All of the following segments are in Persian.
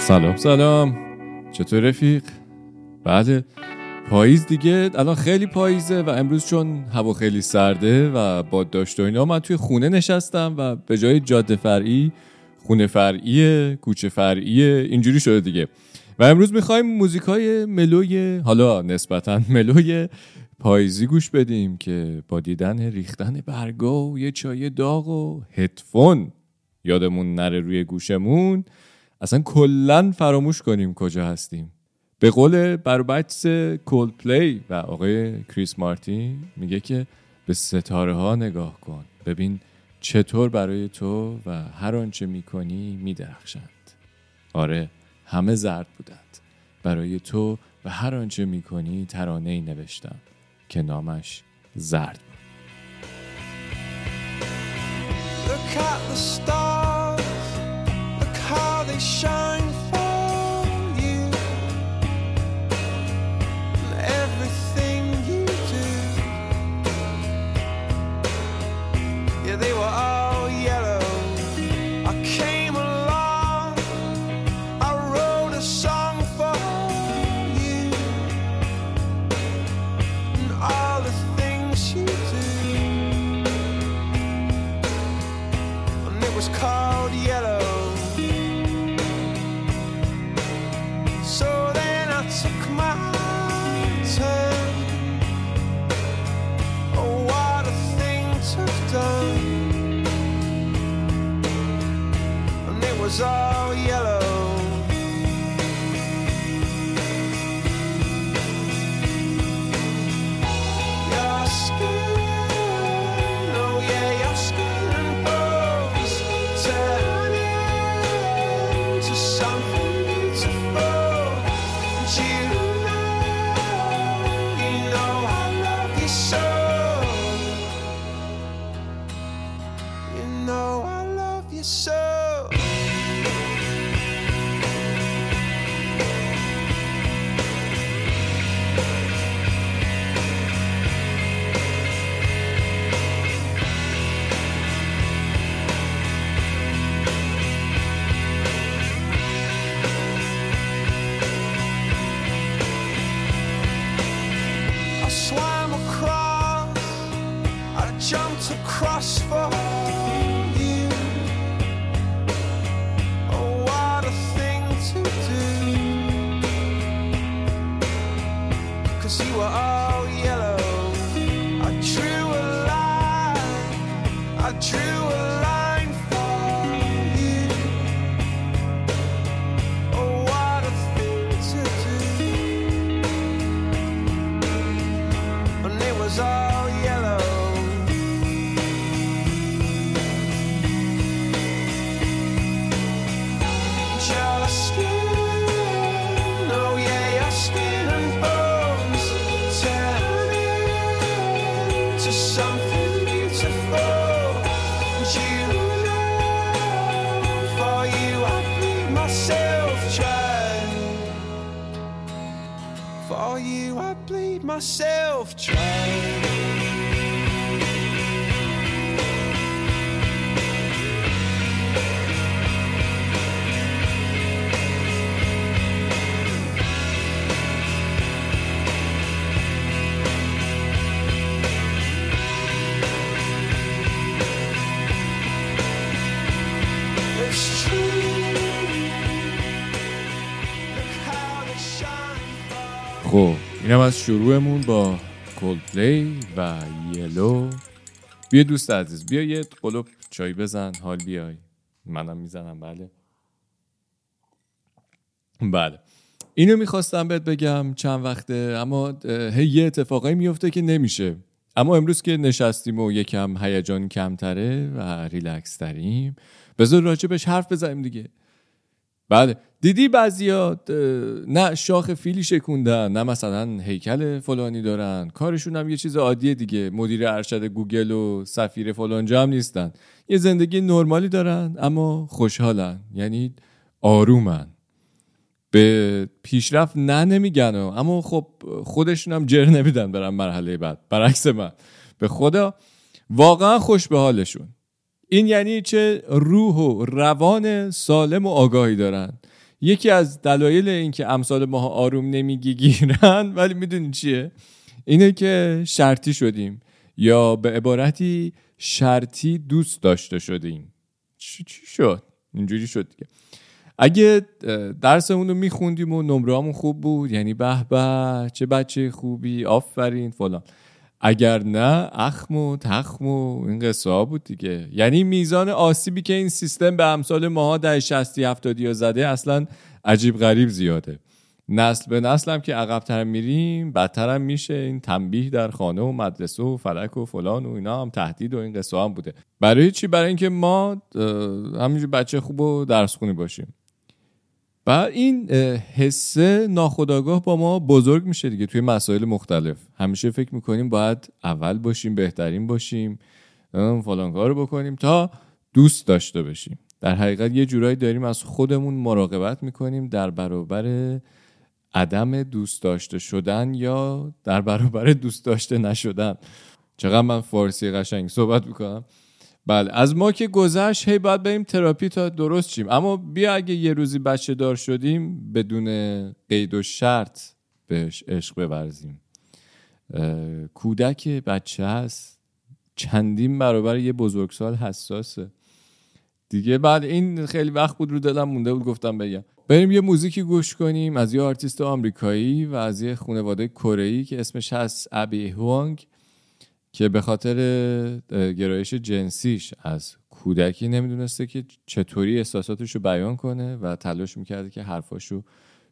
سلام سلام. چطور رفیق؟ بله. پاییز دیگه؟ الان خیلی پاییزه و امروز چون هوا خیلی سرده و با داشت و اینا من توی خونه نشستم و به جای جاده فرعی خونه فرعی کوچه فرعی اینجوری شده دیگه. و امروز می‌خوایم موزیک های ملوی حالا نسبتا ملوی پاییزی گوش بدیم که با دیدن ریختن برگا و یه چای داغ و هدفون یادمون نره روی گوشمون. اصلا کلا فراموش کنیم کجا هستیم. به قول بربچس کولد پلی و آقای کریس مارتین میگه که به ستاره ها نگاه کن. ببین چطور برای تو و هر آنچه می‌کنی میدرخشند. آره همه زرد بودند. برای تو و هر آنچه می‌کنی ترانه ای نوشتم که نامش زرد بود. reflection saw myself trying. از شروعمون با کولپلی و یلو بیا دوست عزیز بیا یه قلوب چای بزن حال بیای. منم می‌زنم بله. بله. اینو می‌خواستم بهت بگم چند وقته اما هی یه اتفاقایی میفته که نمیشه. اما امروز که نشستیم و یکم هیجان کمتره و ریلکس تریم بذار راجبش حرف بزنیم دیگه. بله. دیدی بعضیا نه شاخ فیلی شکوندن نه مثلا هیکل فلانی دارن. کارشون هم یه چیز عادیه دیگه. مدیر ارشد گوگل و سفیر فلانجا هم نیستن. یه زندگی نرمالی دارن اما خوشحالن. یعنی آرومن. به پیشرفت نه نمیگن. اما خب خودشون هم جر نمیدن برن مرحله بعد. برعکس من. به خدا واقعا خوش به حالشون. این یعنی چه روح و روان سالم و آگاهی دارن. یکی از دلایل اینکه امثال ماها آروم نمی‌گیرن ولی می‌دونی چیه؟ اینه که شرطی شدیم یا به عبارتی شرطی دوست داشته شدیم. چی, چی شد؟ اینجوری شد دیگه. اگه درسمون رو میخوندیم و نمره خوب بود یعنی به به چه بچه خوبی آفرین فلان. اگر نه اخم و تخم و این قصه ها بود دیگه. یعنی میزان آسیبی که این سیستم به امثال ماها در 60 70 زده اصلا عجیب غریب زیاده. نسل به نسل هم که عقبتر میریم بدتر هم میشه. این تنبیه در خانه و مدرسه و فلک و فلان و اینا هم تهدید و این قصه هم بوده. برای چی؟ برای اینکه ما همینجور بچه خوب و درس خونی باشیم. و این حسه ناخداگاه با ما بزرگ میشه دیگه توی مسائل مختلف. همیشه فکر می‌کنیم باید اول باشیم بهترین باشیم فلان کار رو بکنیم تا دوست داشته باشیم. در حقیقت یه جورایی داریم از خودمون مراقبت می‌کنیم در برابر عدم دوست داشته شدن یا در برابر دوست داشته نشدن. چقدر من فارسی قشنگ صحبت می‌کنم. بله از ما که گذشت هی باید بریم تراپی تا درست شیم. اما بیا اگه یه روزی بچه دار شدیم بدون قید و شرط بهش عشق بورزیم. کودک بچه هست. چندین برابر یه بزرگسال حساسه. دیگه بعد این خیلی وقت بود رو دلم مونده بود گفتم بگم. بریم یه موزیکی گوش کنیم از یه آرتیست آمریکایی و از یه خانواده کره‌ای که اسمش هست ابی هوانگ. که به خاطر گرایش جنسیش از کودکی نمی‌دونسته که چطوری احساساتش رو بیان کنه و تلاش می‌کرده که حرفاشو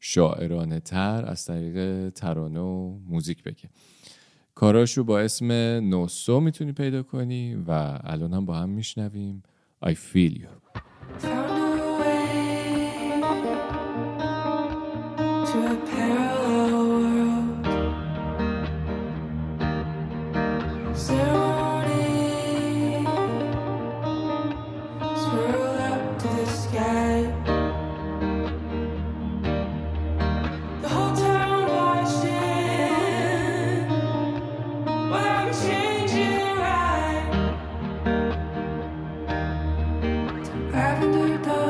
شاعرانه تر از طریق ترانه و موزیک بگه. کاراشو با اسم نوسو می‌تونی پیدا کنی و الان هم با هم میشنویم. I feel you. lavender dust.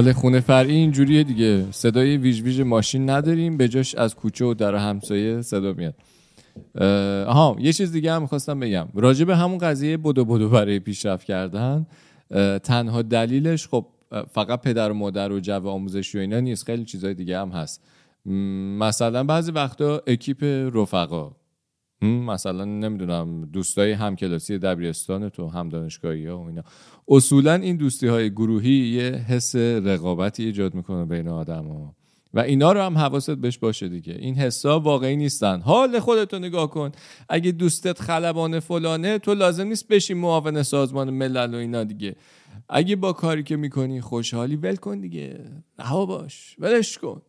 بله خونه فرعی اینجوریه دیگه. صدای ویژ ویژ ماشین نداریم به جاش از کوچه و در همسایه صدا میاد. آها یه چیز دیگه هم می‌خواستم بگم. راجع به همون قضیه بدو بدو برای پیشرفت کردن تنها دلیلش خب فقط پدر و مادر و جو آموزشی و اینا نیست خیلی چیزای دیگه هم هست. مثلا بعضی وقتا اکیپ رفقا. مثلا نمی‌دونم دوستای همکلاسی دبیرستان تو هم دانشگاهی ها و اینا. اصولا این دوستی های گروهی یه حس رقابتی ایجاد می‌کنه بین آدم ها. و اینا رو هم حواست بهش باشه دیگه. این حسا واقعی نیستن. حال خودتو نگاه کن. اگه دوستت خلبان فلانه تو لازم نیست بشی معاون سازمان ملل و اینا دیگه. اگه با کاری که می‌کنی خوشحالی ول کن دیگه. رها باش. ولش کن.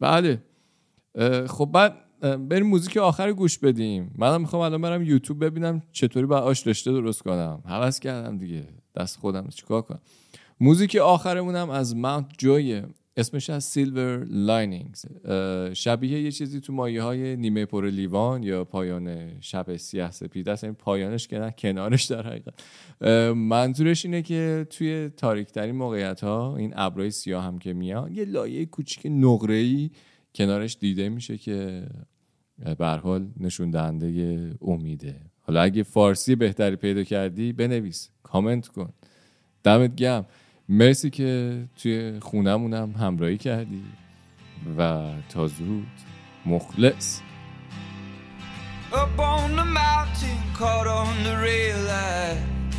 بله. خب بعد بریم موزیک آخر گوش بدیم. منم می‌خوام الان برم یوتیوب ببینم چطوری با آش داشته درست کنم. حوض کردم دیگه. دست خودم چیکار کنم. موزیک آخرمونم از Mt. Joy اسمش هست Silver Linings شبیه یه چیزی تو مایه های نیمه پر لیوان یا پایان شب سیاه سپید. است این پایانش که نه کنارش در حقیقت. منظورش اینه که توی تاریکترین موقعیت ها این ابرای سیاه هم که میاد یه لایه کوچیک نقره ای کنارش دیده میشه که به حال نشون دهنده امیده حالا اگه فارسی بهتری پیدا کردی بنویس کامنت کن دمت گم مرسی که توی خونمونم همراهی کردی و تا زود مخلص Up on the mountain, caught on the rail line.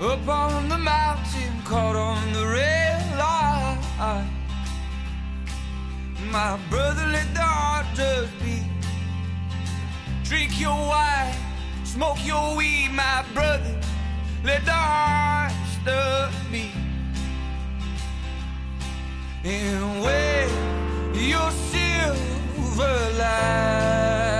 Up on the mountain, caught on the rail line. My brother let the heart beat. Drink your wine, smoke your weed, my brother. Let the heart beat. And where your silver lining,